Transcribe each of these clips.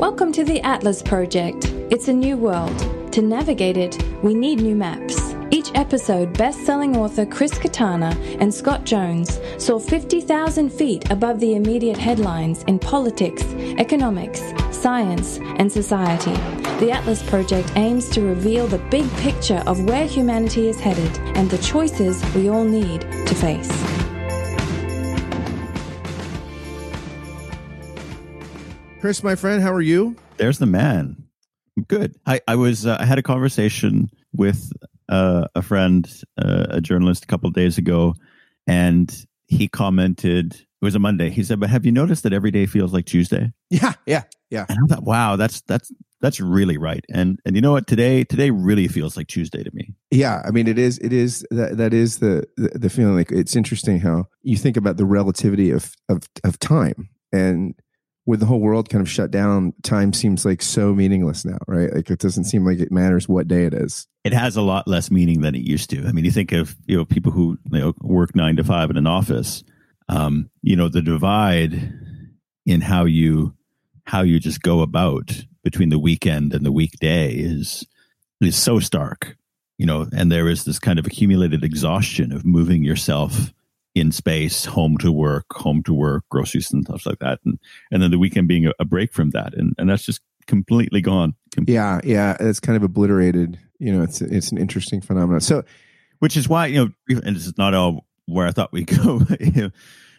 Welcome to the Atlas Project. It's a new world. To navigate it, we need new maps. Each episode, best selling author Chris Kutarna and Scott Jones soar 50,000 feet above the immediate headlines in politics, economics, science, and society. The Atlas Project aims to reveal the big picture of where humanity is headed and the choices we all need to face. Chris, my friend, how are you? There's the man. I'm good. I, I was uh, I had a conversation with uh, a friend, uh, a journalist, a couple of days ago, and he commented. It was a Monday. He said, "But have you noticed that every day feels like Tuesday?" Yeah, yeah, yeah. And I thought, "Wow, that's that's that's really right." And and you know what? Today today really feels like Tuesday to me. Yeah, I mean, it is. It is that that is the the, the feeling. Like it's interesting how you think about the relativity of of of time and with the whole world kind of shut down, time seems like so meaningless now, right? Like it doesn't seem like it matters what day it is. It has a lot less meaning than it used to. I mean, you think of you know people who you know, work nine to five in an office. Um, you know, the divide in how you how you just go about between the weekend and the weekday is is so stark. You know, and there is this kind of accumulated exhaustion of moving yourself in space, home to work, home to work, groceries and stuff like that, and and then the weekend being a, a break from that, and and that's just completely gone. Yeah, yeah, it's kind of obliterated. You know, it's it's an interesting phenomenon. So, which is why you know, and this is not all where I thought we'd go,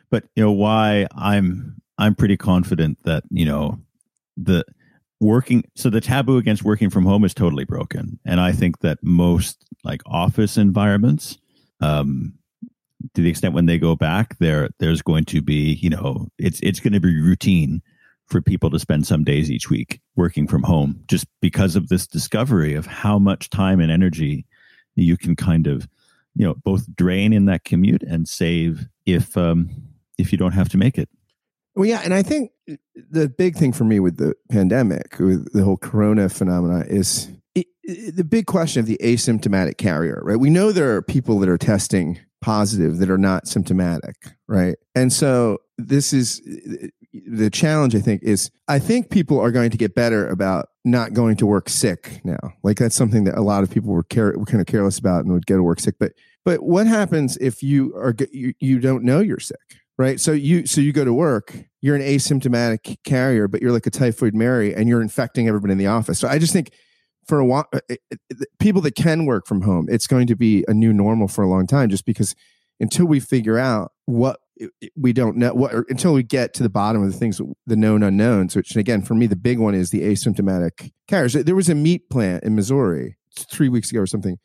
but you know why I'm I'm pretty confident that you know the working so the taboo against working from home is totally broken and i think that most like office environments um to the extent when they go back there there's going to be you know it's it's going to be routine for people to spend some days each week working from home just because of this discovery of how much time and energy you can kind of you know both drain in that commute and save if um if you don't have to make it. Well yeah and i think the big thing for me with the pandemic with the whole corona phenomena is it, it, the big question of the asymptomatic carrier right? We know there are people that are testing positive that are not symptomatic, right? And so this is the challenge, I think, is I think people are going to get better about not going to work sick now. Like that's something that a lot of people were, care, were kind of careless about and would go to work sick. But but what happens if you are you, you don't know you're sick? Right. So you so you go to work, you're an asymptomatic carrier, but you're like a typhoid Mary and you're infecting everybody in the office. So I just think for a while, people that can work from home, it's going to be a new normal for a long time, just because until we figure out what we don't know, what until we get to the bottom of the things, the known unknowns. Which again, for me, the big one is the asymptomatic carriers. There was a meat plant in Missouri three weeks ago or something.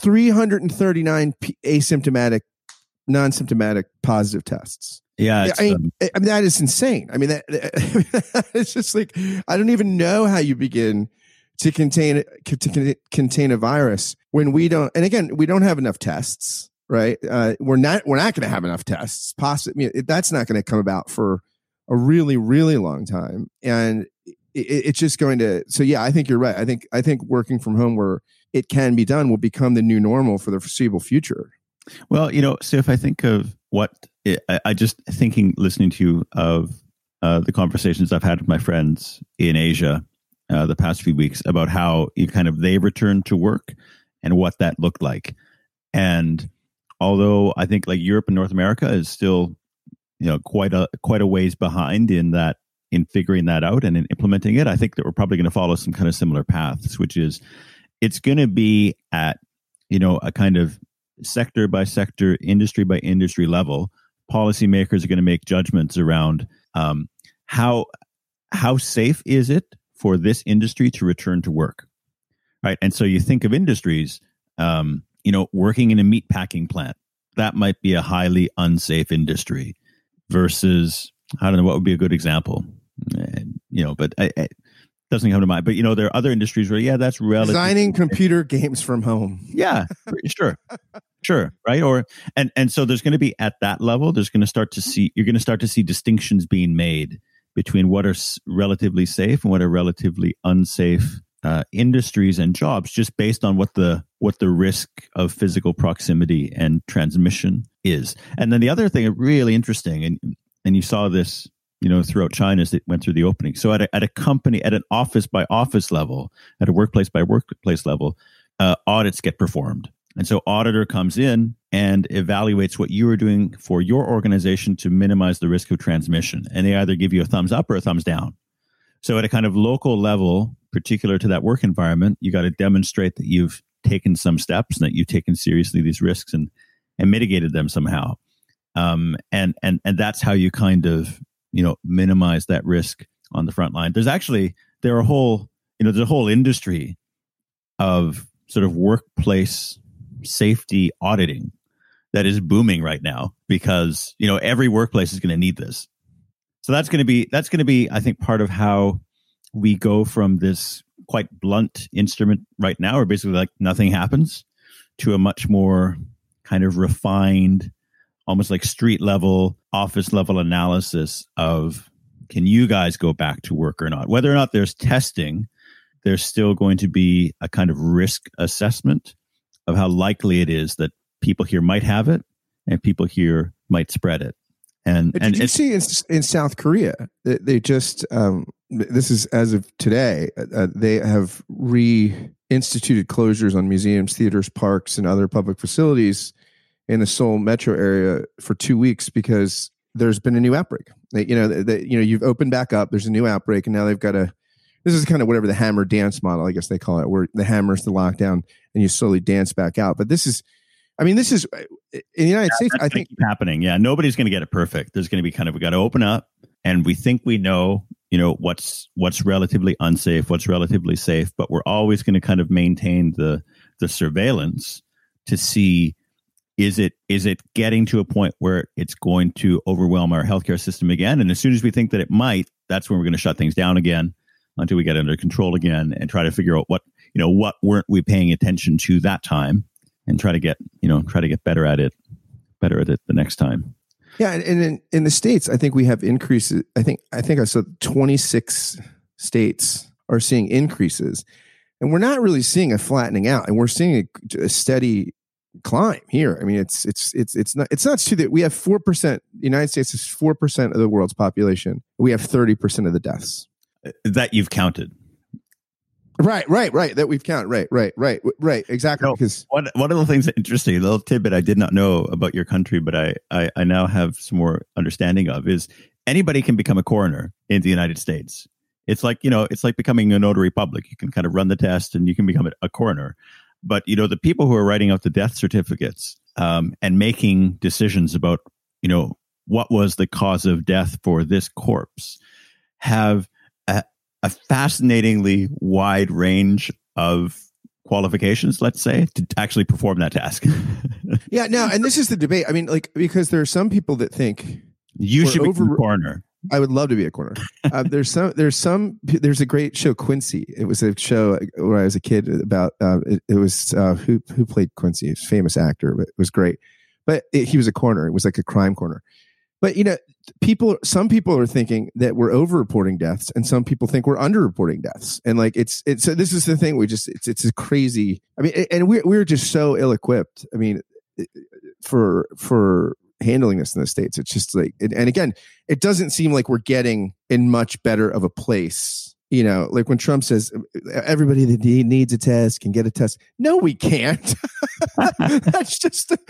339 p- asymptomatic, non-symptomatic positive tests. Yeah, I mean, um, I mean, that is insane. I mean, that, it's just like I don't even know how you begin to contain to contain a virus when we don't and again we don't have enough tests right? Uh, we're not we're not going to have enough tests possibly that's not going to come about for a really really long time. And it, it's just going to so yeah i think you're right. I think i think working from home where it can be done will become the new normal for the foreseeable future. Well you know so if i think of what I, I, just thinking listening to you of uh, the conversations i've had with my friends in asia uh, the past few weeks about how you kind of they returned to work and what that looked like. And although I think like Europe and North America is still, you know, quite a quite a ways behind in that in figuring that out and in implementing it, I think that we're probably going to follow some kind of similar paths, which is it's going to be at you know a kind of sector by sector, industry by industry level. Policymakers are going to make judgments around um, how how safe is it for this industry to return to work. Right. And so you think of industries, um, you know, working in a meat packing plant, that might be a highly unsafe industry versus, I don't know, what would be a good example? And, you know, but I, I doesn't come to mind. But you know, there are other industries where, yeah, that's relative. Designing computer games from home. Yeah, sure, sure, right. Or and and so there's going to be at that level. There's going to start to see you're going to start to see distinctions being made between what are relatively safe and what are relatively unsafe uh, industries and jobs just based on what the what the risk of physical proximity and transmission is and then the other thing really interesting and and you saw this you know, throughout China as it went through the opening. So at a, at a company, at an office by office level, at a workplace by workplace level, uh, audits get performed. And so auditor comes in and evaluates what you are doing for your organization to minimize the risk of transmission. And they either give you a thumbs up or a thumbs down. So at a kind of local level, particular to that work environment, you got to demonstrate that you've taken some steps and that you've taken seriously these risks and and mitigated them somehow. Um, and and and that's how you kind of you know minimize that risk on the front line. There's actually there are whole you know there's a whole industry of sort of workplace safety auditing that is booming right now because you know every workplace is going to need this. So that's going to be that's going to be I think part of how we go from this quite blunt instrument right now, where basically like nothing happens, to a much more kind of refined, almost like street level, office level analysis of can you guys go back to work or not? Whether or not there's testing, there's still going to be a kind of risk assessment of how likely it is that people here might have it and people here might spread it. And, Did and you see in, in South Korea, they, they just, um, this is as of today, uh, uh they have reinstituted closures on museums, theaters, parks, and other public facilities in the Seoul metro area for two weeks because there's been a new outbreak. They, you know, they, you know, you've opened back up. There's a new outbreak, and now they've got to. This is kind of whatever the hammer dance model, I guess they call it, where the hammer's the lockdown and you slowly dance back out. But this is, I mean, this is uh, in the United Yeah, States. I think happening. Yeah, nobody's going to get it perfect. There's going to be kind of we got to open up, and we think we know, you know, what's what's relatively unsafe, what's relatively safe, but we're always going to kind of maintain the the surveillance to see is it is it getting to a point where it's going to overwhelm our healthcare system again? And as soon as we think that it might, that's when we're going to shut things down again until we get under control again and try to figure out what you know what weren't we paying attention to that time and try to get you know try to get better at it better at it the next time Yeah, and in, in the states, I think we have increases. I think I think I saw 26 states are seeing increases, and we're not really seeing a flattening out, and we're seeing a, a steady climb here. I mean, it's it's it's it's not it's not true that we have four percent. The United States is four percent of the world's population. We have 30 percent of the deaths. That you've counted Right, right, right. That we've counted. Right, right, right, right. Exactly. No. Because one, one of the things that interesting a little tidbit i did not know about your country but I, I i now have some more understanding of is anybody can become a coroner in the united states it's like you know it's like becoming a notary public you can kind of run the test and you can become a, a coroner but you know the people who are writing out the death certificates um, and making decisions about you know what was the cause of death for this corpse have a, fascinatingly wide range of qualifications let's say to actually perform that task yeah, no, and this is the debate. I mean, like because there are some people that think you should be over- a coroner I would love to be a corner. Uh, there's some. There's some. There's a great show, Quincy. It was a show when I was a kid about. Uh, it, it was uh, who who played Quincy, a famous actor, but it was great. But it, he was a corner. It was like a crime corner. But you know, people. Some people are thinking that we're over-reporting deaths, and some people think we're under-reporting deaths. And like it's it's. So this is the thing. We just it's it's a crazy. I mean, and we're we're just so ill-equipped. I mean, for for handling this in the states. It's just like, and again, it doesn't seem like we're getting in much better of a place. You know, like when Trump says everybody that needs a test can get a test. No, we can't. that's just,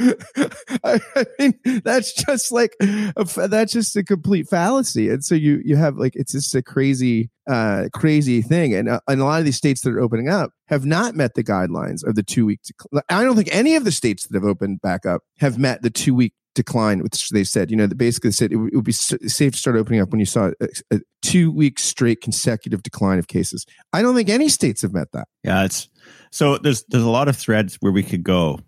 I mean, that's just like, a, that's just a complete fallacy. And so you, you have like, it's just a crazy, uh, crazy thing. And, uh, and a lot of these states that are opening up have not met the guidelines of the two week. I don't think any of the states that have opened back up have met the two week decline, which they said, you know, they basically said it, would- be safe to start opening up when you saw a, a two week straight consecutive decline of cases. I don't think any states have met that. Yeah, it's so there's there's a lot of threads where we could go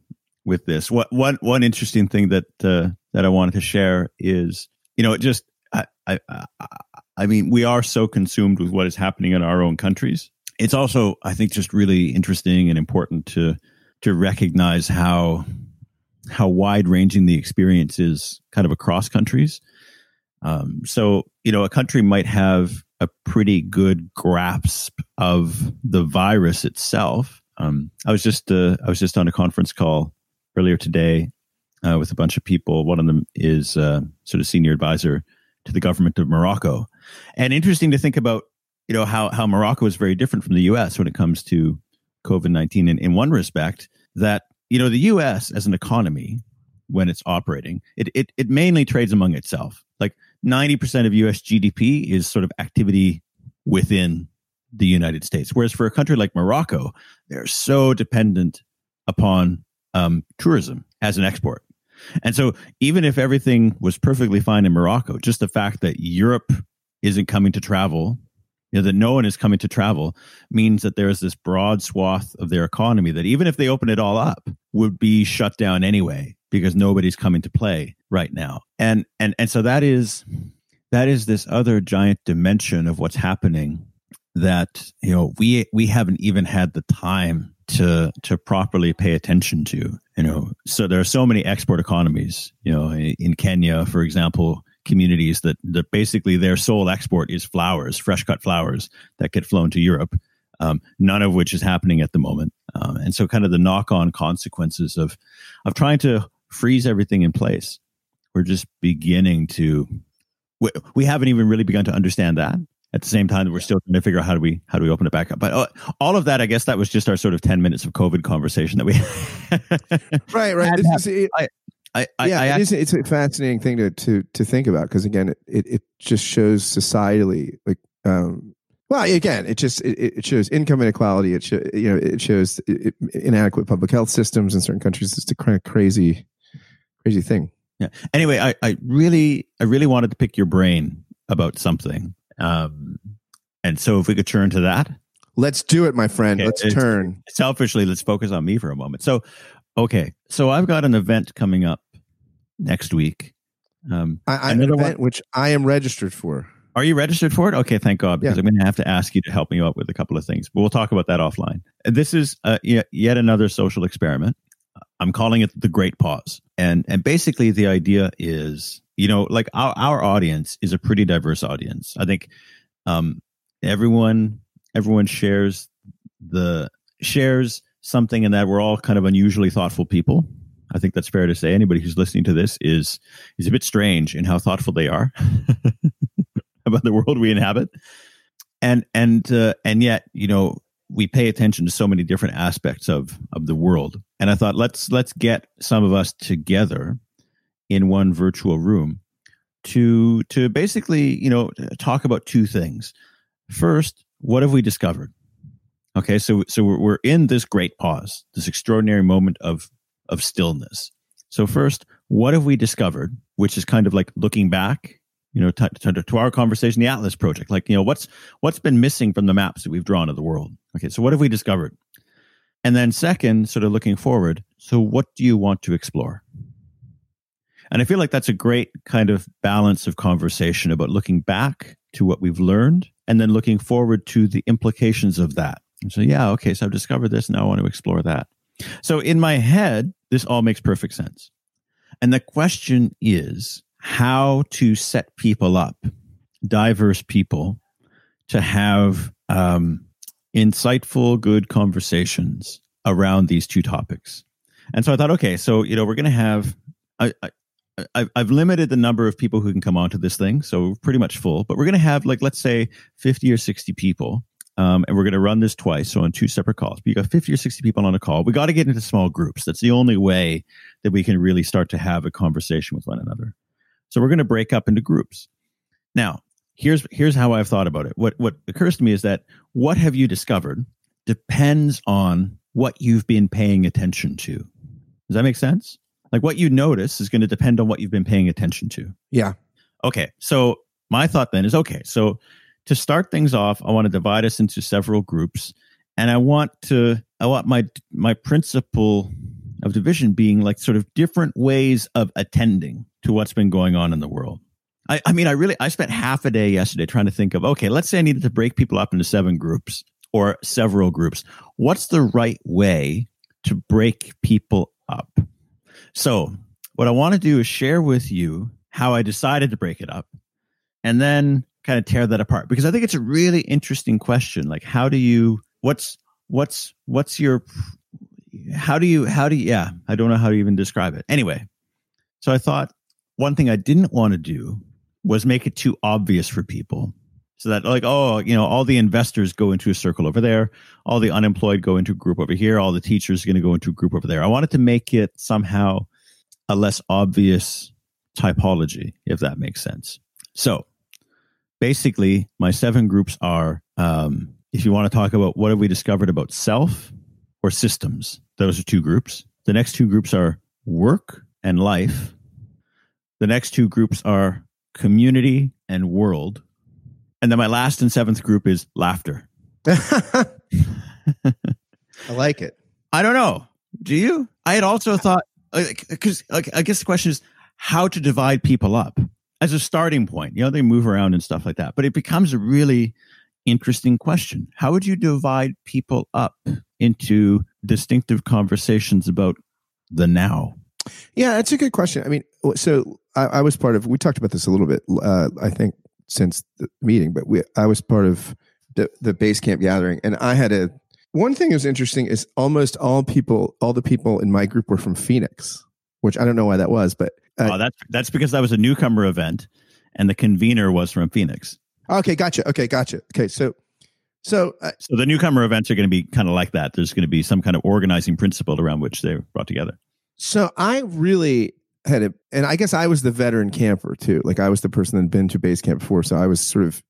with this. What one one interesting thing that uh, that I wanted to share is you know it just I I I mean we are so consumed with what is happening in our own countries. It's also I think just really interesting and important to to recognize how how wide ranging the experience is kind of across countries. Um, so you know a country might have a pretty good grasp of the virus itself. Um, I was just uh, I was just on a conference call earlier today uh, with a bunch of people. One of them is uh, sort of senior advisor to the government of Morocco. And interesting to think about, you know, how, how Morocco is very different from the US when it comes to COVID 19 in, in one respect, that, you know, the US as an economy, when it's operating, it, it, it mainly trades among itself. Like 90% of US GDP is sort of activity within the United States. Whereas for a country like Morocco, they're so dependent upon um, tourism as an export. And so even if everything was perfectly fine in Morocco, just the fact that Europe isn't coming to travel, know, that no one is coming to travel means that there is this broad swath of their economy that even if they open it all up would be shut down anyway because nobody's coming to play right now. And and and so that is that is this other giant dimension of what's happening that you know we we haven't even had the time to to properly pay attention to you know so there are so many export economies you know in Kenya for example communities that that basically their sole export is flowers fresh cut flowers that get flown to Europe. Um, none of which is happening at the moment. Um, and so kind of the knock on consequences of of trying to freeze everything in place we're just beginning to we, we haven't even really begun to understand that. At the same time we're still trying to figure out how do we how do we open it back up. But uh, all of that i guess that was just our sort of 10 minutes of covid conversation that we right right. This is, it, I, I, I, yeah, I, it is, it's a fascinating thing to to to think about because again, it, it, it just shows societally like um, well again it just it, it shows income inequality. It shows you know it shows inadequate public health systems in certain countries. It's a kind of crazy crazy thing. Yeah. Anyway, I I really I really wanted to pick your brain about something um, and so if we could turn to that. Let's do it, my friend. Okay, let's turn. Selfishly, let's focus on me for a moment. So, okay. So I've got an event coming up next week. Um, I, an event one. which I am registered for. Are you registered for it? Okay, thank God, because yeah. I'm going to have to ask you to help me out with a couple of things. But we'll talk about that offline. This is uh, yet another social experiment. I'm calling it the Great Pause, and and basically the idea is you know, like our, our audience is a pretty diverse audience. I think um, everyone everyone shares the shares something in that we're all kind of unusually thoughtful people. I think that's fair to say. Anybody who's listening to this is is a bit strange in how thoughtful they are about the world we inhabit, and and uh, and yet you know we pay attention to so many different aspects of of the world. And I thought let's let's get some of us together in one virtual room to to basically you know talk about two things first what have we discovered okay so so we're, we're in this great pause this extraordinary moment of of stillness so first what have we discovered which is kind of like looking back you know to, to, to our conversation the atlas project like you know what's what's been missing from the maps that we've drawn of the world okay so what have we discovered and then second sort of looking forward so what do you want to explore and I feel like that's a great kind of balance of conversation about looking back to what we've learned and then looking forward to the implications of that. And so, yeah, okay, so I've discovered this. Now I want to explore that. So in my head, this all makes perfect sense. And the question is how to set people up, diverse people, to have um, insightful, good conversations around these two topics. And so I thought, okay, so you know, we're going to have. I, I, I've, limited the number of people who can come onto this thing, so pretty much full. But we're going to have like let's say fifty or sixty people, um, and we're going to run this twice, so on two separate calls. But you got fifty or sixty people on a call. We got to get into small groups. That's the only way that we can really start to have a conversation with one another. So we're going to break up into groups. Now, here's here's how I've thought about it. What what occurs to me is that what have you discovered depends on what you've been paying attention to. Does that make sense? Like what you notice is going to depend on what you've been paying attention to. Yeah. Okay. So my thought then is okay. So to start things off, I want to divide us into several groups, and I want to I want my my principle of division being like sort of different ways of attending to what's been going on in the world. I, I mean, I really I spent half a day yesterday trying to think of okay, let's say I needed to break people up into seven groups or several groups. What's the right way to break people up? So, what I want to do is share with you how I decided to break it up and then kind of tear that apart because I think it's a really interesting question. Like, how do you, what's, what's, what's your, how do you, how do you, yeah, I don't know how to even describe it. Anyway, so I thought one thing I didn't want to do was make it too obvious for people. So that like, oh, you know, all the investors go into a circle over there, all the unemployed go into a group over here, all the teachers are going to go into a group over there. I wanted to make it somehow a less obvious typology, if that makes sense. So basically, my seven groups are um, if you want to talk about what have we discovered about self or systems, those are two groups. The next two groups are work and life. The next two groups are community and world. And then my last and seventh group is laughter. I like it. I don't know. Do you? I had also thought because like, I guess the question is how to divide people up as a starting point. You know, they move around and stuff like that, but it becomes a really interesting question. How would you divide people up into distinctive conversations about the now? Yeah, that's a good question. I mean, so I, I was part of. We talked about this a little bit. Uh, I think since the meeting, but we I was part of the the Basecamp gathering, and I had a one thing that was interesting is almost all people, all the people in my group were from Phoenix, which I don't know why that was, but uh, oh, that's that's because that was a newcomer event, and the convener was from Phoenix. Okay, gotcha. Okay, gotcha. Okay, so so uh, so the newcomer events are going to be kind of like that. There's going to be some kind of organizing principle around which they're brought together. So I really had it, and I guess I was the veteran camper too. Like I was the person that had been to Basecamp before, so I was sort of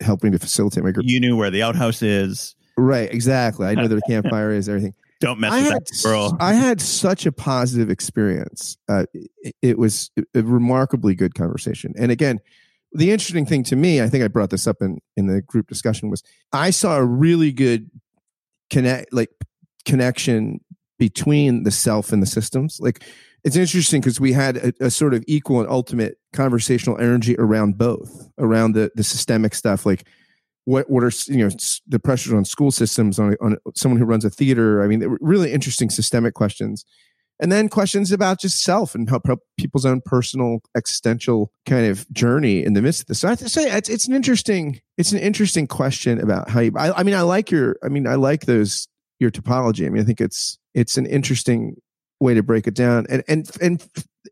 helping to facilitate my group. You knew where the outhouse is. Right, exactly. I know where the campfire is, everything. Don't mess I with had, that girl. I had such a positive experience. Uh, it, it, was a remarkably good conversation. And again, the interesting thing to me, I think I brought this up in, in the group discussion, was I saw a really good connect, like connection between the self and the systems. Like it's interesting because we had a, a, sort of equal and ultimate conversational energy around both, around the the systemic stuff, like what what are you know the pressures on school systems on on someone who runs a theater? I mean really interesting systemic questions. And then questions about just self and how people's own personal existential kind of journey in the midst of this. So i have to say it's, it's an interesting it's an interesting question about how you I, I mean i like your i mean i like those your topology. I mean i think it's it's an interesting way to break it down. And and and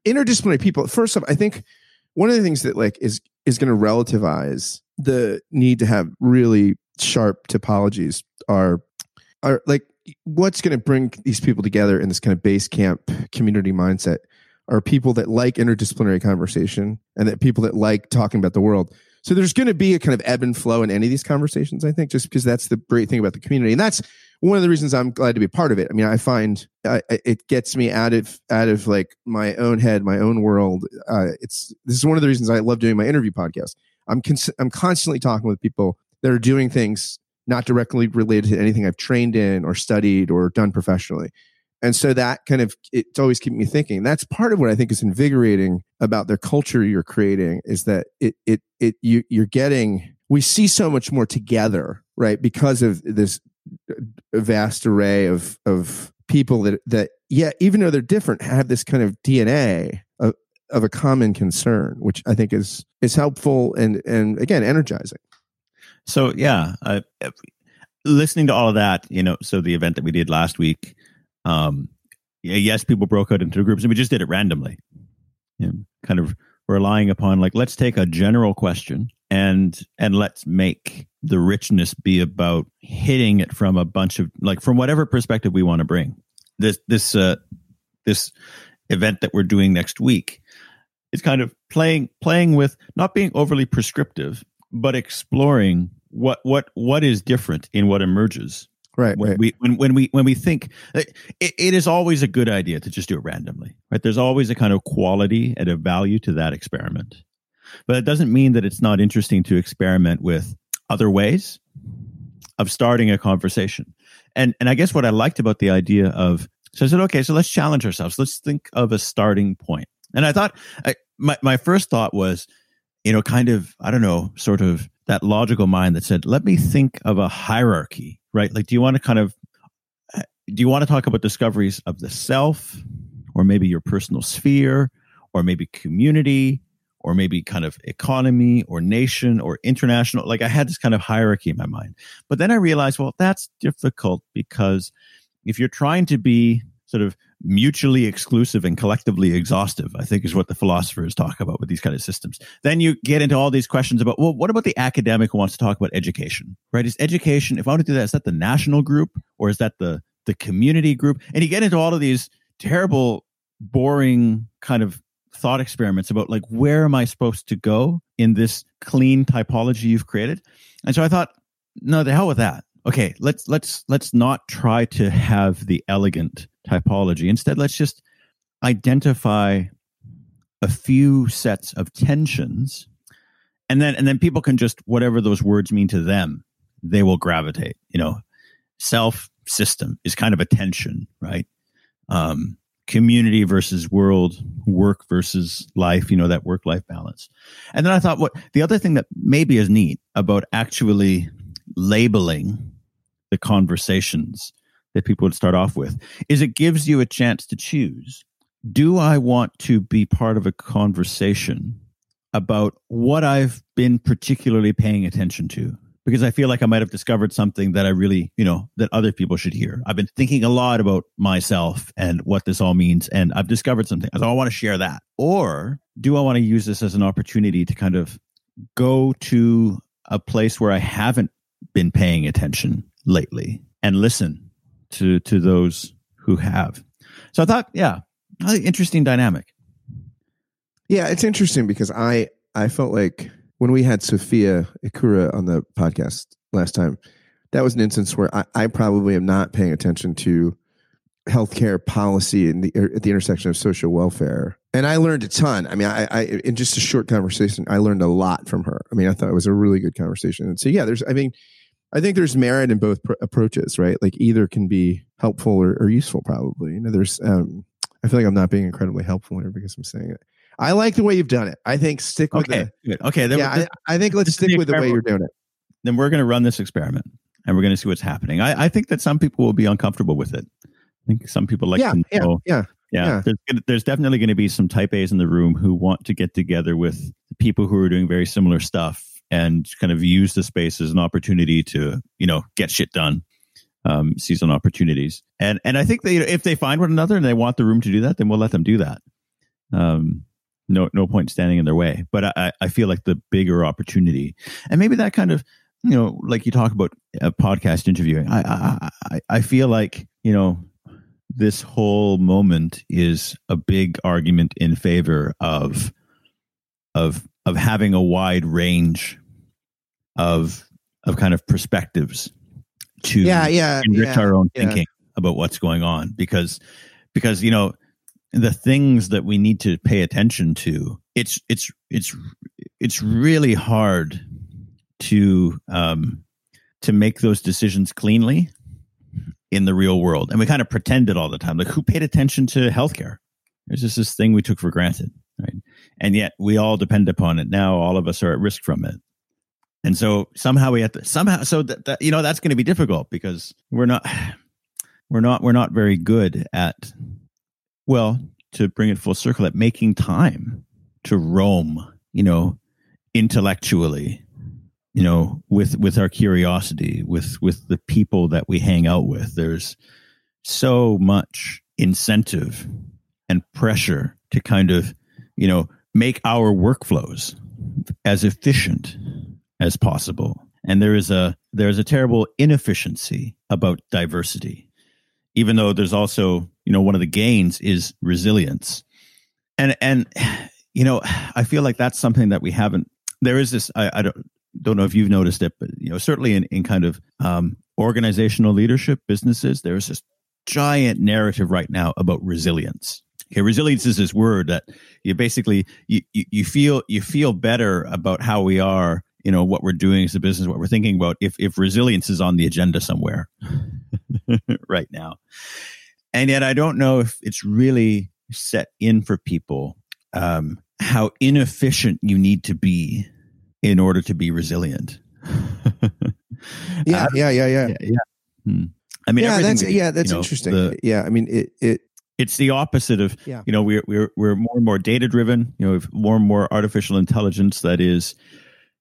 interdisciplinary people first off i think one of the things that like is is going to relativize the need to have really sharp topologies are are like what's going to bring these people together in this kind of Basecamp community mindset are people that like interdisciplinary conversation and that people that like talking about the world. So there's going to be a kind of ebb and flow in any of these conversations i think just because that's the great thing about the community. And that's one of the reasons i'm glad to be part of it i mean i find it gets me out of out of like my own head my own world uh, it's this is one of the reasons i love doing my interview podcast I'm cons- I'm constantly talking with people that are doing things not directly related to anything I've trained in or studied or done professionally. And so that kind of it's always keeping me thinking. That's part of what I think is invigorating about the culture you're creating is that it it it you you're getting we see so much more together, right? Because of this vast array of of people that that yeah, even though they're different, have this kind of DNA of of a common concern, which I think is is helpful and and again energizing. So yeah, uh, listening to all of that, you know, so the event that we did last week, um, yeah yes, people broke out into groups, and we just did it randomly, you know, kind of relying upon like let's take a general question and and let's make the richness be about hitting it from a bunch of like from whatever perspective we want to bring. This this uh, this event that we're doing next week is kind of playing playing with not being overly prescriptive, but exploring what what what is different in what emerges. Right. When right. we when when we when we think it, it is always a good idea to just do it randomly. Right. There's always a kind of quality and a value to that experiment. But it doesn't mean that it's not interesting to experiment with other ways of starting a conversation. And and I guess what I liked about the idea of so I said, okay, so let's challenge ourselves. Let's think of a starting point. And I thought, I, my, my first thought was, you know, kind of, I don't know, sort of that logical mind that said, let me think of a hierarchy, right? Like, do you want to kind of, uh, do you want to talk about discoveries of the self or maybe your personal sphere or maybe community or maybe kind of economy or nation or international? Like, I had this kind of hierarchy in my mind. But then I realized, well, that's difficult because if you're trying to be sort of mutually exclusive and collectively exhaustive, I think is what the philosophers talk about with these kind of systems. Then you get into all these questions about, well, what about the academic who wants to talk about education, right? Is education, if I want to do that, is that the national group or is that the, the community group? And you get into all of these terrible, boring kind of thought experiments about like, where am I supposed to go in this clean typology you've created? And so I thought, no, the hell with that. Okay, let's let's let's not try to have the elegant typology. Instead, let's just identify a few sets of tensions and then and then people can just whatever those words mean to them they will gravitate you know self system is kind of a tension right um, community versus world work versus life you know that work life balance. And then i thought what the other thing that maybe is neat about actually labeling the conversations that people would start off with is it gives you a chance to choose do i want to be part of a conversation about what i've been particularly paying attention to because i feel like i might have discovered something that i really you know that other people should hear i've been thinking a lot about myself and what this all means and i've discovered something so i want to share that or do i want to use this as an opportunity to kind of go to a place where i haven't been paying attention lately and listen to to those who have. So I thought, yeah, interesting dynamic. Yeah, it's interesting because I I felt like when we had Sophia Ikura on the podcast last time, that was an instance where I, I probably am not paying attention to healthcare policy the er, at the intersection of social welfare. And I learned a ton. I mean, I, I in just a short conversation, I learned a lot from her. I mean, I thought it was a really good conversation. And so, yeah, there's, I mean, I think there's merit in both pr- approaches, right? Like either can be helpful or, or useful, probably. You know, there's, um, I feel like I'm not being incredibly helpful here because I'm saying it. I like the way you've done it. I think stick with okay, the, good. Okay. Then, yeah, this, I, I, think let's stick with the way you're doing it. Then we're going to run this experiment and we're going to see what's happening. I, I, think that some people will be uncomfortable with it. I think some people like yeah, to know. Yeah, yeah. Yeah, there's, there's definitely going to be some type A's in the room who want to get together with people who are doing very similar stuff and kind of use the space as an opportunity to you know get shit done um, seize on opportunities and and i think that if they find one another and they want the room to do that then we'll let them do that um, no no point standing in their way but i i feel like the bigger opportunity and maybe that kind of you know like you talk about a podcast interviewing i i i feel like you know this whole moment is a big argument in favor of of of having a wide range of of kind of perspectives to yeah, yeah, enrich yeah, our own yeah. thinking about what's going on because because you know the things that we need to pay attention to it's it's it's it's really hard to um to make those decisions cleanly in the real world. And we kind of pretend it all the time. Like who paid attention to healthcare? It's just this thing we took for granted right? And yet we all depend upon it. Now all of us are at risk from it. And so somehow we have to somehow so that, that you know that's going to be difficult because we're not we're not we're not very good at well to bring it full circle at making time to roam you know intellectually you know with with our curiosity with with the people that we hang out with there's so much incentive and pressure to kind of you know make our workflows as efficient as possible. And there is a there's a terrible inefficiency about diversity, even though there's also you know one of the gains is resilience, and and you know I feel like that's something that we haven't. There is this I, I don't don't know if you've noticed it, but you know certainly in in kind of um, organizational leadership businesses, there is this giant narrative right now about resilience. Okay, resilience is this word that you basically you, you, you feel you feel better about how we are you know what we're doing as a business what we're thinking about if if resilience is on the agenda somewhere right now and yet i don't know if it's really set in for people um, how inefficient you need to be in order to be resilient yeah, yeah, yeah, yeah, yeah, yeah. Hmm. I mean, yeah, that's that, yeah, that's you know, interesting. the- yeah, I mean, it it it's the opposite of Yeah. you know we're we're we're more and more data driven you know more and more artificial intelligence that is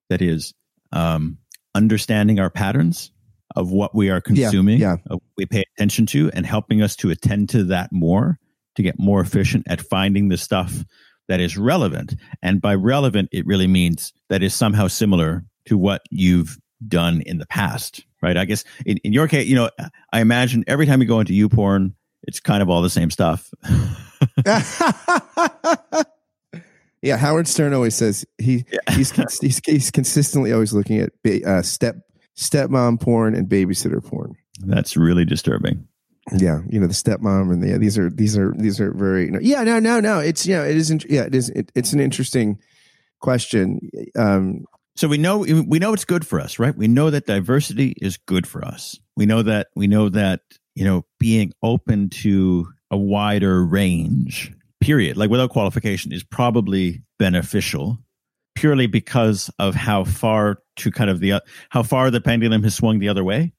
that is um understanding our patterns of what we are consuming, yeah. what we pay attention to, and helping us to attend to that more to get more efficient at finding the stuff that is relevant. And by relevant, it really means that is somehow similar to what you've done in the past, right? I guess in, in your case, you know, I imagine every time you go into YouPorn, it's kind of all the same stuff. yeah, Howard Stern always says he yeah. he's, he's he's consistently always looking at uh, step stepmom porn and babysitter porn. That's really disturbing. Yeah, you know the stepmom and the, yeah, these are these are these are very you know, yeah no no no it's yeah it isn't yeah it is it, it's an interesting question. Um, so we know we know it's good for us, right? We know that diversity is good for us. We know that we know that you know being open to a wider range, period, like without qualification, is probably beneficial purely because of how far to kind of the how far the pendulum has swung the other way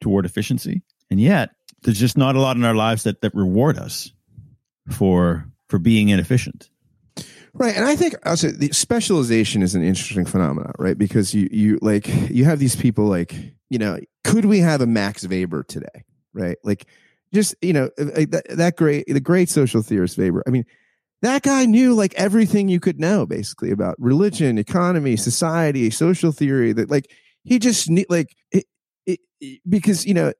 toward efficiency. And yet, there's just not a lot in our lives that that reward us for for being inefficient. Right, and I think also the specialization is an interesting phenomenon, right? Because you you like you have these people like you know, could we have a Max Weber today, right? Like just you know uh, uh, that, that great the great social theorist Weber. I mean, that guy knew like everything you could know basically about religion, economy, society, social theory. That like he just like it, it, because you know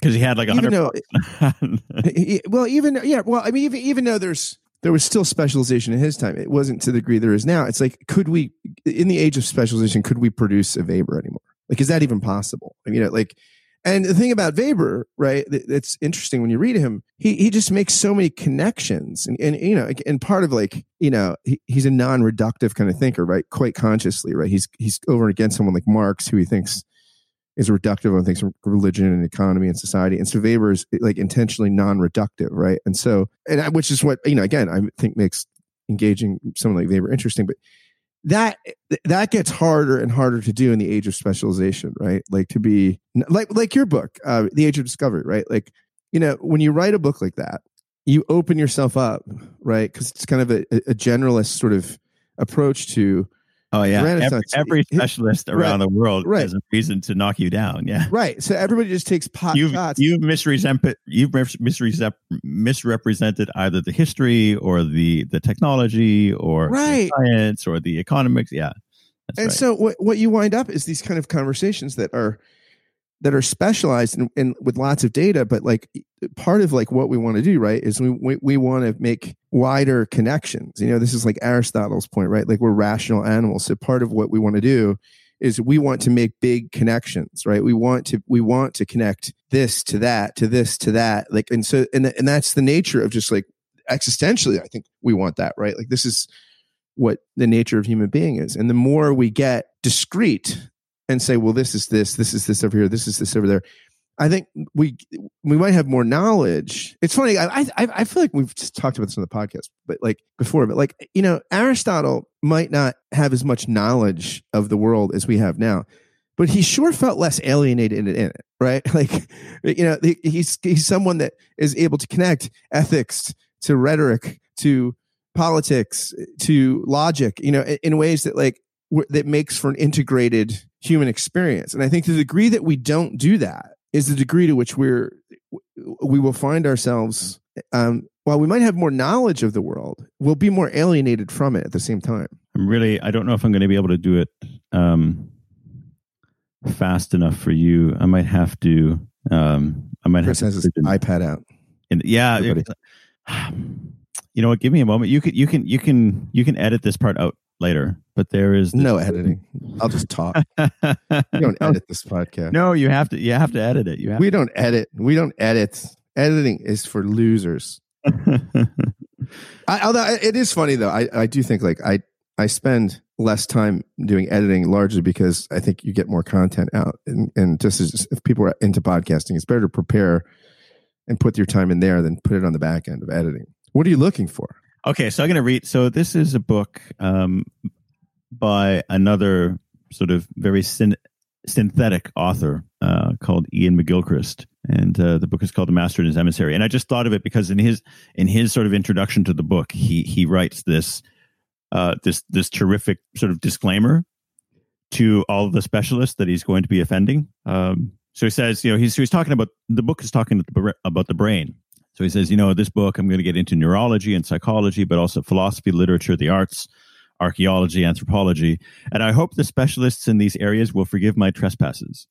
because he had like a hundred. well, even yeah, well, I mean, even even though there's there was still specialization in his time, it wasn't to the degree there is now. It's like, could we, in the age of specialization, could we produce a Weber anymore? Like, is that even possible? I mean, you know, like, and the thing about Weber, right? That's interesting when you read him. He he just makes so many connections, and and you know, and part of like you know, he, he's a non-reductive kind of thinker, right? Quite consciously, right? He's he's over against someone like Marx, who he thinks is reductive on things from religion and economy and society. And so Weber is like intentionally non-reductive, right? And so, and I, which is what you know, again, I think makes engaging someone like Weber interesting. But that that gets harder and harder to do in the age of specialization, right? Like to be like like your book, uh, The Age of Discovery, right? Like you know, when you write a book like that, you open yourself up, right? Because it's kind of a, a generalist sort of approach to Oh yeah, every, every, specialist around right. the world right. has a reason to knock you down. Yeah, right. So everybody just takes pot you've, shots. You've misrepresented you've misrepresented either the history or the the technology or right. science or the economics. Yeah, and right. so what what you wind up is these kind of conversations that are that are specialized and, with lots of data but like part of like what we want to do right is we we, we want to make wider connections. You know this is like aristotle's point right like we're rational animals. So part of what we want to do is we want to make big connections right? We want to we want to connect this to that to this to that like and so and, and that's the nature of just like existentially i think we want that right? Like this is what the nature of human being is. And the more we get discrete and say, well, this is this, this is this over here, this is this over there. I think we we might have more knowledge. It's funny. I I I feel like we've just talked about this on the podcast, but like before, but like you know, Aristotle might not have as much knowledge of the world as we have now, but he sure felt less alienated in it, right? Like you know, he's he's someone that is able to connect ethics to rhetoric to politics to logic, you know, in, in ways that like that makes for an integrated human experience. And I think the degree that we don't do that is the degree to which we're we will find ourselves um, while we might have more knowledge of the world, we'll be more alienated from it at the same time. I'm really I don't know if I'm going to be able to do it have fast enough for you. I might have to um I might Chris have has his iPad out. And yeah, it, you know what, give me a moment. You can you can you can you can edit this part out later, but there is no editing. I'll just talk. we don't edit this podcast. No, you have to. You have to edit it. You have we don't edit. We don't edit. Editing is for losers. I, although it is funny though, I, I do think like I I spend less time doing editing largely because I think you get more content out, and and just as if people are into podcasting, it's better to prepare and put your time in there than put it on the back end of editing. What are you looking for? Okay, so I'm going to read. So this is a book um, by another sort of very syn- synthetic author uh, called Iain McGilchrist, and uh, the book is called The Master and His Emissary. And I just thought of it because in his in his sort of introduction to the book, he he writes this uh, this this terrific sort of disclaimer to all of the specialists that he's going to be offending. Um, So he says, you know, he's, he's talking about the book is talking about the brain. So he says, you know, this book, I'm going to get into neurology and psychology, but also philosophy, literature, the arts, archaeology, anthropology. And I hope the specialists in these areas will forgive my trespasses.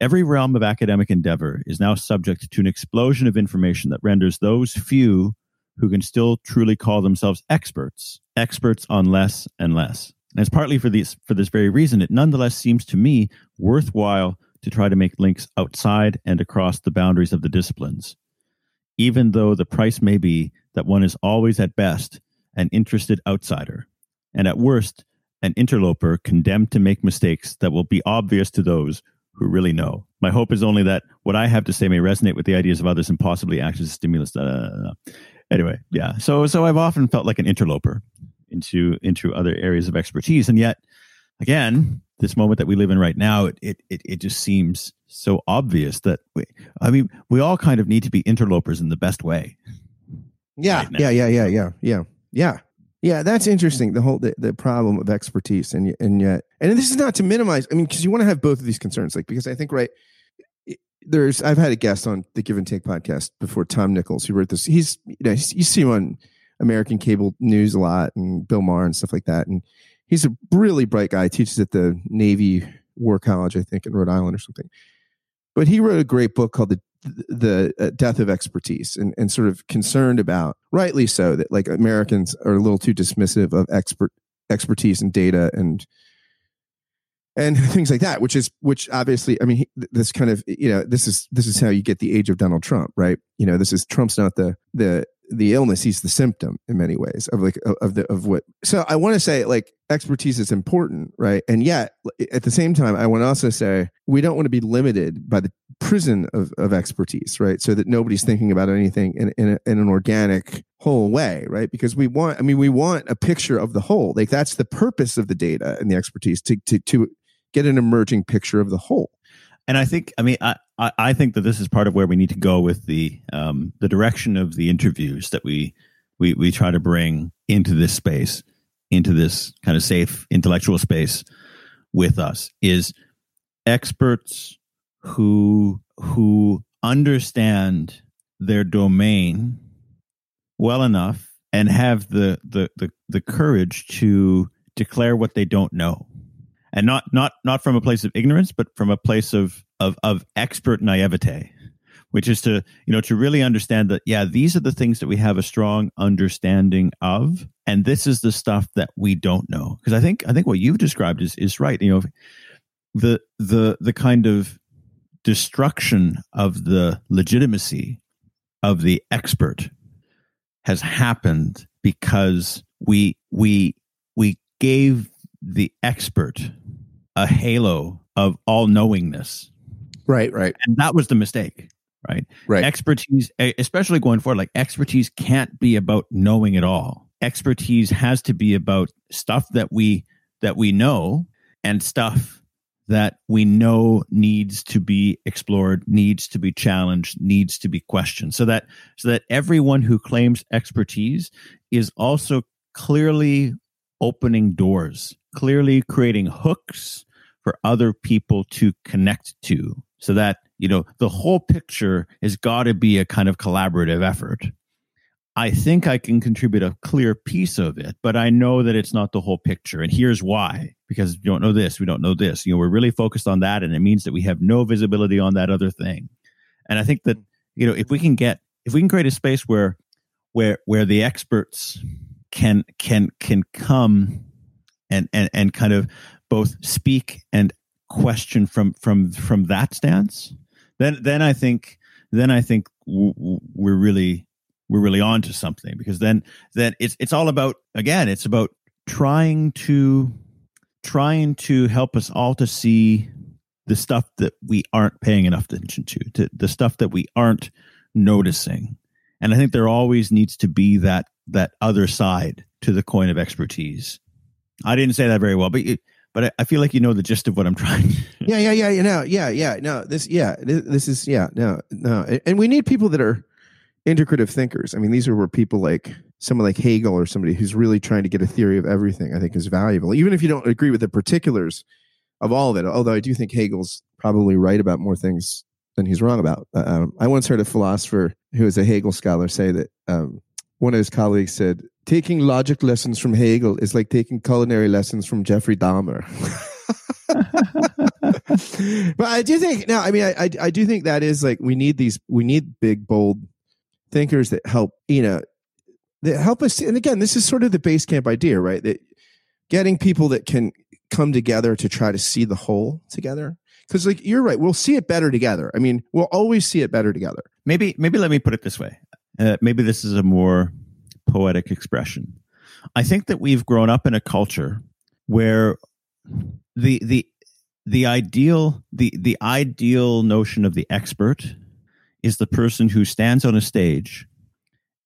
Every realm of academic endeavor is now subject to an explosion of information that renders those few who can still truly call themselves experts experts on less and less. And it's partly for these for this very reason it nonetheless seems to me worthwhile to try to make links outside and across the boundaries of the disciplines, even though the price may be that one is always at best an interested outsider, and at worst an interloper condemned to make mistakes that will be obvious to those who really know. My hope is only that what I have to say may resonate with the ideas of others and possibly act as a stimulus. Uh, anyway, yeah. So so I've often felt like an interloper into into other areas of expertise, and yet again, this moment that we live in right now, it it, it just seems so obvious that we, I mean, we all kind of need to be interlopers in the best way. Yeah, right yeah, yeah, yeah, yeah, yeah, yeah. Yeah, that's interesting. The whole the, the problem of expertise, and and yet, and this is not to minimize. I mean, because you want to have both of these concerns, like because I think right there's I've had a guest on the Give and Take podcast before, Tom Nichols, who wrote this. He's you know you see him on American cable news a lot, and Bill Maher and stuff like that, and he's a really bright guy. Teaches at the Navy War College, I think, in Rhode Island or something. But he wrote a great book called the the uh, death of expertise and, and sort of concerned about rightly so that like americans are a little too dismissive of expert expertise and data and and things like that which is which obviously i mean this kind of you know this is this is how you get the age of donald trump right? You know this is trump's not the the the illness he's the symptom in many ways of like of the of what so i want to say like expertise is important right? And yet at the same time i want to also say we don't want to be limited by the prison of, of expertise right? So that nobody's thinking about anything in, in, a, in an organic whole way right? Because we want i mean we want a picture of the whole. Like that's the purpose of the data and the expertise to to to get an emerging picture of the whole. And I think, I mean, I, I think that this is part of where we need to go with the um, the direction of the interviews that we we we try to bring into this space, into this kind of safe intellectual space with us is experts who who understand their domain well enough and have the the the, the courage to declare what they don't know and not not not from a place of ignorance, but from a place of of of expert naivete, which is to you know to really understand that yeah, these are the things that we have a strong understanding of, and this is the stuff that we don't know. Because I think I think what you've described is is right. You know, the the the kind of destruction of the legitimacy of the expert has happened because we we we gave the expert a halo of all knowingness. Right, right. And that was the mistake, right? Right. Expertise, especially going forward, like expertise can't be about knowing it all. Expertise has to be about stuff that we that we know and stuff that we know needs to be explored, needs to be challenged, needs to be questioned. So that so that everyone who claims expertise is also clearly opening doors, clearly creating hooks for other people to connect to so that you know the whole picture has got to be a kind of collaborative effort. I think i can contribute a clear piece of it but i know that it's not the whole picture and here's why because we don't know this we don't know this. You know we're really focused on that and it means that we have no visibility on that other thing. And i think that hmm. you know if we can get if we can create a space where where where the experts can can can come and and and kind of both speak and question from from from that stance then then i think then i think we're really we're really on to something because then then it's it's all about again it's about trying to trying to help us all to see the stuff that we aren't paying enough attention to, to the stuff that we aren't noticing and i think there always needs to be that that other side to the coin of expertise. I didn't say that very well, but but I, feel like you know the gist of what I'm trying. yeah, yeah, yeah, know, yeah, yeah. No, this, yeah, this, this is, yeah, no, no, and we need people that are integrative thinkers. I mean, these are where people like someone like Hegel or somebody who's really trying to get a theory of everything. I think is valuable, even if you don't agree with the particulars of all of it. Although I do think Hegel's probably right about more things than he's wrong about. Uh, um, I once heard a philosopher who is a Hegel scholar say that um, one of his colleagues said, "Taking logic lessons from Hegel is like taking culinary lessons from Jeffrey Dahmer." but I do think now. I mean, I, I I do think that is like we need these. We need big, bold thinkers that help. You know, that help us. And again, this is sort of the Basecamp idea, right? That getting people that can come together to try to see the whole together. Because like you're right, we'll see it better together. I mean, we'll always see it better together. Maybe maybe let me put it this way. Uh, maybe this is a more poetic expression. I think that we've grown up in a culture where the the the ideal the the ideal notion of the expert is the person who stands on a stage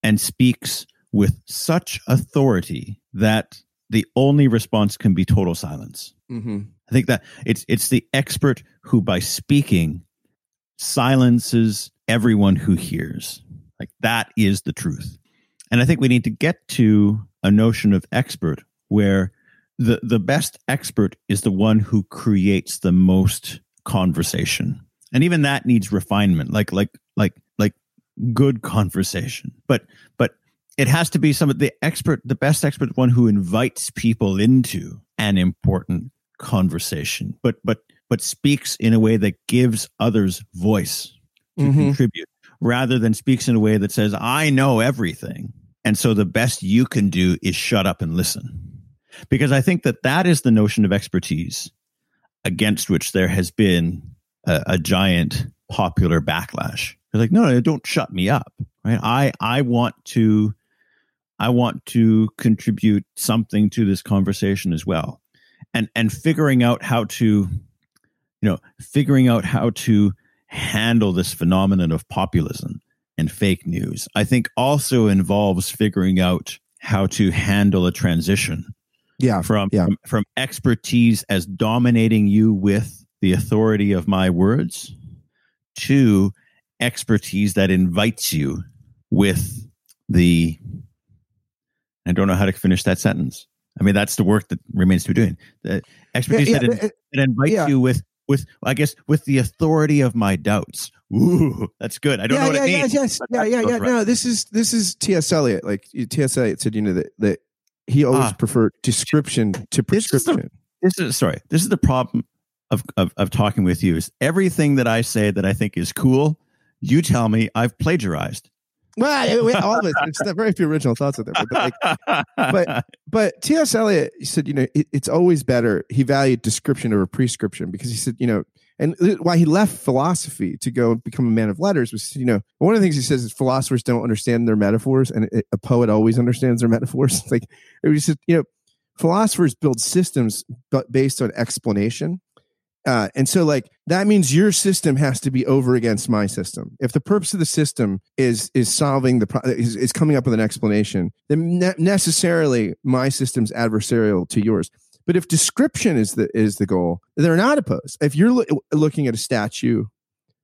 and speaks with such authority that the only response can be total silence. Mm-hmm. I think that it's it's the expert who by speaking silences everyone who hears. Like that is the truth. And I think we need to get to a notion of expert where the the best expert is the one who creates the most conversation. And even that needs refinement like like like like good conversation. But but it has to be some of the expert the best expert one who invites people into an important conversation but but but speaks in a way that gives others voice to mm-hmm. contribute rather than speaks in a way that says i know everything and so the best you can do is shut up and listen because I think that that is the notion of expertise against which there has been a, a giant popular backlash. They're like, no, no, don't shut me up, right? I I want to I want to contribute something to this conversation as well, and and figuring out how to, you know, figuring out how to handle this phenomenon of populism and fake news. I think also involves figuring out how to handle a transition yeah from, yeah. from from expertise as dominating you with the authority of my words to expertise that invites you with the I don't know how to finish that sentence. I mean, that's the work that remains to be doing. The expertise yeah, yeah, that, it, that invites yeah. you with with I guess with the authority of my doubts. Ooh, that's good. I don't know what yeah, it means. Yes, yeah, yeah, yeah. Right. No, this is this is T.S. Eliot. Like T.S. Eliot said, you know that that he always ah, preferred description to prescription. This is, the, this is sorry. This is the problem of, of of talking with you. Is everything that I say that I think is cool, you tell me I've plagiarized. Well, all of it. It's very few original thoughts out there, but like, but but T.S. Eliot said, you know, it, it's always better. He valued description over prescription because he said, you know, and why he left philosophy to go become a man of letters was, you know, one of the things he says is philosophers don't understand their metaphors, and a poet always understands their metaphors. It's like it was just, you know, philosophers build systems but based on explanation. Uh, and so, like that means your system has to be over against my system. If the purpose of the system is is solving the pro- is, is coming up with an explanation, then ne- necessarily my system's adversarial to yours. But if description is the is the goal, they're not opposed. If you're lo- looking at a statue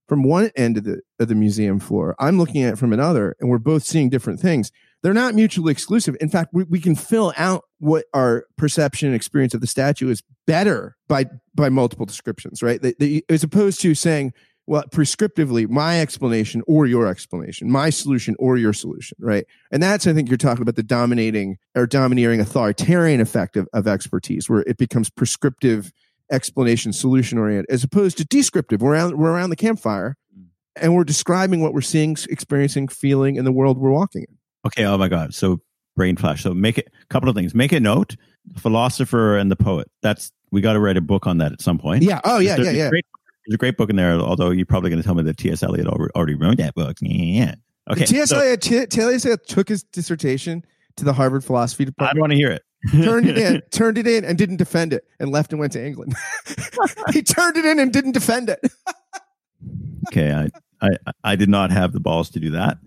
from one end of the of the museum floor, I'm looking at it from another, and we're both seeing different things. They're not mutually exclusive. In fact, we, we can fill out what our perception and experience of the statue is better by by multiple descriptions, right? They, they, as opposed to saying, well, prescriptively, my explanation or your explanation, my solution or your solution, right? And that's, I think, you're talking about the dominating or domineering authoritarian effect of, of expertise, where it becomes prescriptive explanation, solution oriented, as opposed to descriptive. We're around, we're around the campfire mm. and we're describing what we're seeing, experiencing, feeling in the world we're walking in. Okay. Oh my God. So brain flash. So make it a couple of things. Make a note. philosopher and the poet. That's we got to write a book on that at some point. Yeah. Oh yeah. yeah. Yeah. Great, there's a great book in there, although you're probably going to tell me that T.S. Eliot already wrote that book. Yeah. Okay. T.S. So, Eliot, T.S. Eliot took his dissertation to the Harvard philosophy department. I don't want to hear it. turned it in, turned it in, and didn't defend it, and left and went to England. he turned it in and didn't defend it. okay, I, I I did not have the balls to do that.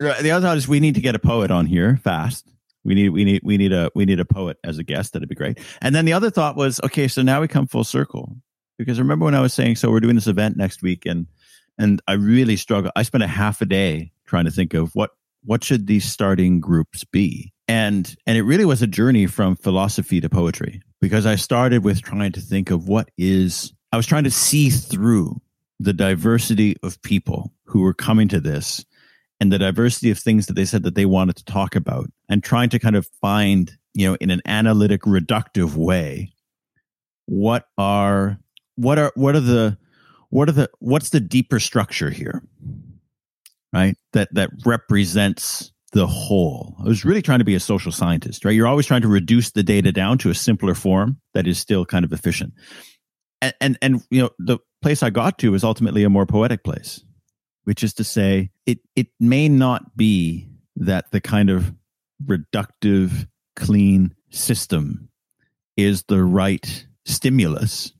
The other thought is we need to get a poet on here fast. We need we need we need a we need a poet as a guest. That'd be great. And then the other thought was okay. So now we come full circle because remember when I was saying, so we're doing this event next week, and and I really struggle. I spent a half a day trying to think of what what should these starting groups be, and and it really was a journey from philosophy to poetry because I started with trying to think of what is. I was trying to see through the diversity of people who were coming to this and the diversity of things that they said that they wanted to talk about and trying to kind of find, you know, in an analytic reductive way, what are what are what are the what are the what's the deeper structure here? Right? That that represents the whole. I was really trying to be a social scientist, right? You're always trying to reduce the data down to a simpler form that is still kind of efficient. And and, and you know, the place I got to is ultimately a more poetic place, which is to say, it it may not be that the kind of reductive, clean system is the right stimulus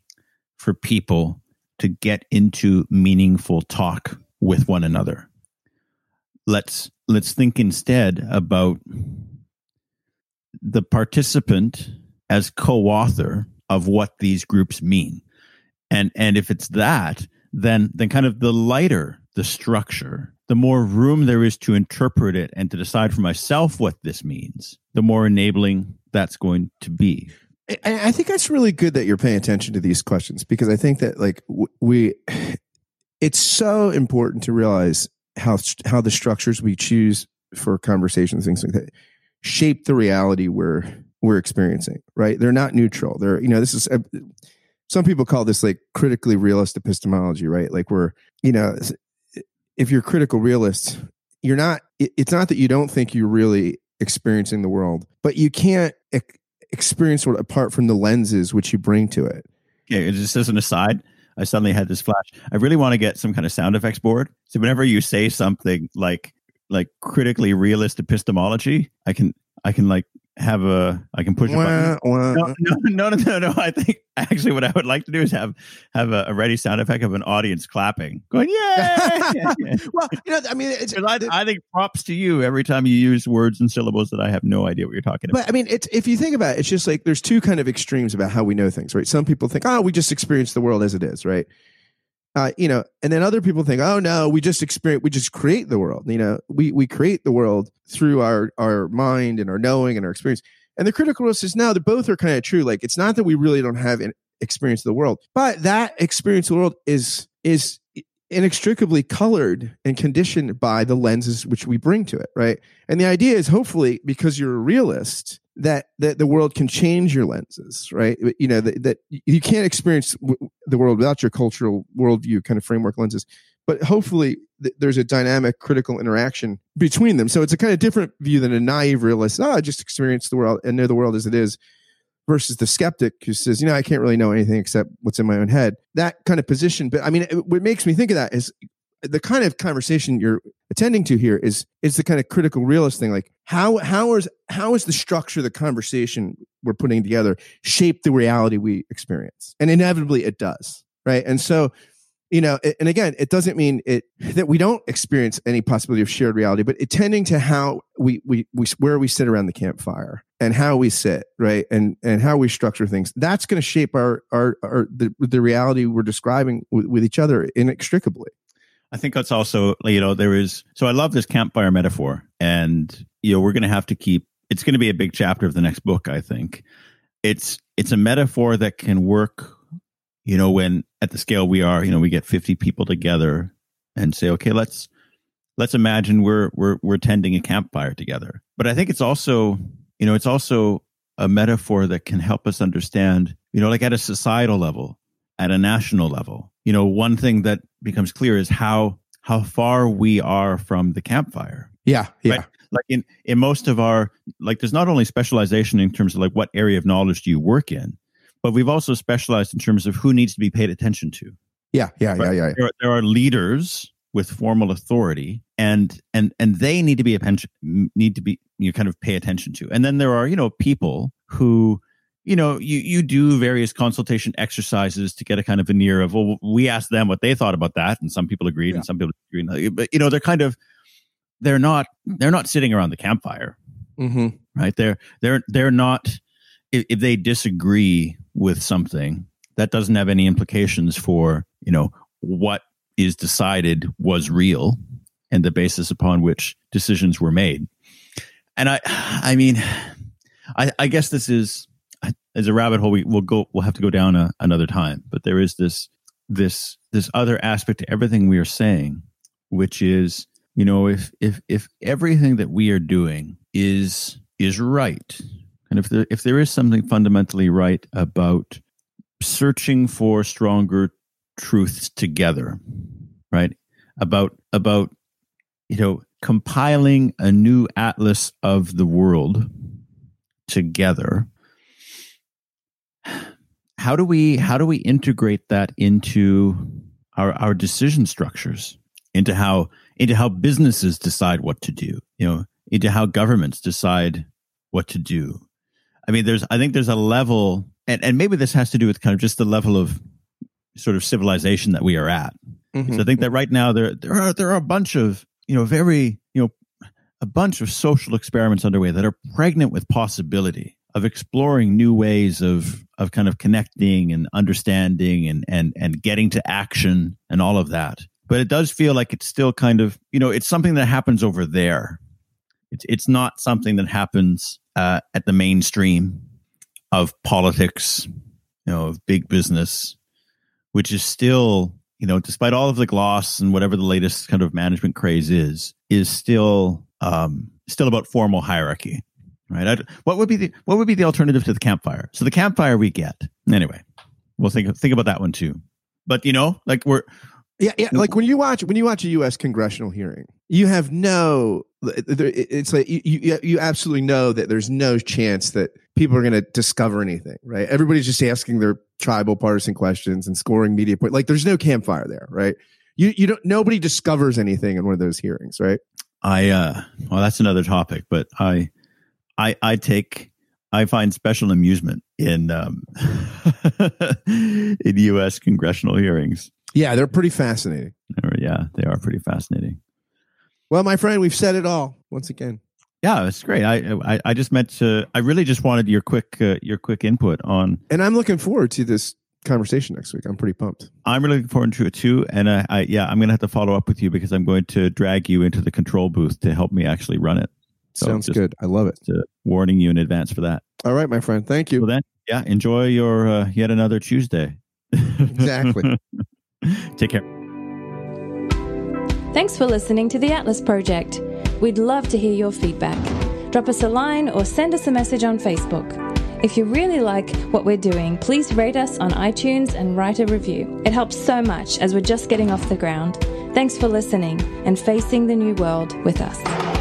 for people to get into meaningful talk with one another. Let's let's think instead about the participant as co-author of what these groups mean. And and if it's that, then then kind of the lighter the structure, the more room there is to interpret it and to decide for myself what this means, the more enabling that's going to be. I think that's really good that you're paying attention to these questions because I think that like we, it's so important to realize how how the structures we choose for conversations, things like that, shape the reality we're we're experiencing. Right? They're not neutral. They're you know this is uh, some people call this like critically realist epistemology. Right? Like we're you know if you're critical realist, you're not. It's not that you don't think you're really experiencing the world, but you can't experience sort of apart from the lenses which you bring to it. Okay, just as an aside, I suddenly had this flash. I really want to get some kind of sound effects board. So whenever you say something like like critically realist epistemology, I can I can like have a I can push a button. No, no, no, no, no. I think actually what I would like to do is have have a, ready sound effect of an audience clapping, going yeah. well, you know, I mean, it's, I, I, think props to you every time you use words and syllables that I have no idea what you're talking about. But I mean, it's if you think about it, it's just like there's two kind of extremes about how we know things, right? Some people think, oh, we just experience the world as it is, right? Uh, you know, and then other people think, oh no, we just experience, we just create the world. You know, we we create the world through our our mind and our knowing and our experience. And the critical rule says no, that both are kind of true. Like it's not that we really don't have an experience of the world, but that experience of the world is is inextricably colored and conditioned by the lenses which we bring to it, right? And the idea is hopefully because you're a realist that that the world can change your lenses, right? You know that, that you can't experience the world without your cultural worldview kind of framework lenses, but hopefully th- there's a dynamic critical interaction between them. So it's a kind of different view than a naive realist. Oh, I just experience the world and know the world as it is versus the skeptic who says, you know, I can't really know anything except what's in my own head. That kind of position. But I mean, it, what makes me think of that is the kind of conversation you're attending to here is is the kind of critical realist thing. Like how how is how is the structure of the conversation we're putting together shape the reality we experience? And inevitably it does. Right. And so you know and again it doesn't mean it that we don't experience any possibility of shared reality but attending to how we we, we where we sit around the campfire and how we sit right and and how we structure things that's going to shape our our, our the, the reality we're describing with, with each other inextricably I think that's also, you know, there is, so I love this campfire metaphor. And, you know, we're going to have to keep, it's going to be a big chapter of the next book, I think. It's, it's a metaphor that can work you know, when at the scale we are, you know, we get 50 people together and say, okay, let's, let's imagine we're, we're, we're tending a campfire together. But I think it's also, you know, it's also a metaphor that can help us understand, you know, like at a societal level, at a national level, you know, one thing that becomes clear is how, how far we are from the campfire. Yeah. Yeah. Right? Like in, in most of our, like there's not only specialization in terms of like what area of knowledge do you work in, but we've also specialized in terms of who needs to be paid attention to. Yeah, yeah, right? yeah, yeah. There, there, are leaders with formal authority, and and and they need to be a pension, need to be you know, kind of pay attention to. And then there are you know people who you know you you do various consultation exercises to get a kind of veneer of well we asked them what they thought about that, and some people agreed yeah. and some people agreed. But you know they're kind of they're not they're not sitting around the campfire, mm-hmm. right? They're they're they're not if, if they disagree with something, that doesn't have any implications for, you know, what is decided was real and the basis upon which decisions were made. And I, I mean, I, I guess this is as a rabbit hole we will go we'll have to go down a, another time. But there is this this this other aspect to everything we are saying, which is, you know, if if if everything that we are doing is is right, and if there if there is something fundamentally right about searching for stronger truths together, right? About about you know compiling a new atlas of the world together how do we how do we integrate that into our our decision structures? Into how into how businesses decide what to do you know into how governments decide what to do. I mean there's i think there's a level and, and maybe this has to do with kind of just the level of sort of civilization that we are at. Mm-hmm. so i think that right now there there are there are a bunch of you know very you know a bunch of social experiments underway that are pregnant with possibility of exploring new ways of of kind of connecting and understanding and and and getting to action and all of that. But it does feel like it's still kind of you know it's something that happens over there. It's it's not something that happens uh, at the mainstream of politics, you know, of big business, which is still you know despite all of the gloss and whatever the latest kind of management craze is, is still um, still about formal hierarchy right? I'd, what would be the what would be the alternative to the campfire? So the campfire we get anyway. We'll think think about that one too. But you know, like we're yeah, yeah. Like when you watch when you watch a U.S. congressional hearing, you have no. It's like you you, you absolutely know that there's no chance that people are going to discover anything, right? Everybody's just asking their tribal partisan questions and scoring media point. Like there's no campfire there, right? You you don't. Nobody discovers anything in one of those hearings, right? I uh well, that's another topic, but I I I take I find special amusement in um, in U.S. congressional hearings. Yeah, they're pretty fascinating. Yeah, they are pretty fascinating. Well, my friend, we've said it all once again. Yeah, it's great. I, I, I just meant to. I really just wanted your quick uh, your quick input on. And I'm looking forward to this conversation next week. I'm pretty pumped. I'm really looking forward to it too. And uh, I yeah, I'm going to have to follow up with you because I'm going to drag you into the control booth to help me actually run it. So Sounds good. I love it. warning you in advance for that. All right, my friend. Thank you. Well, then, yeah, enjoy your uh, yet another Tuesday. exactly. Take care. Thanks for listening to the Atlas Project. We'd love to hear your feedback. Drop us a line or send us a message on Facebook. If you really like what we're doing, please rate us on iTunes and write a review. It helps so much as we're just getting off the ground. Thanks for listening and facing the new world with us.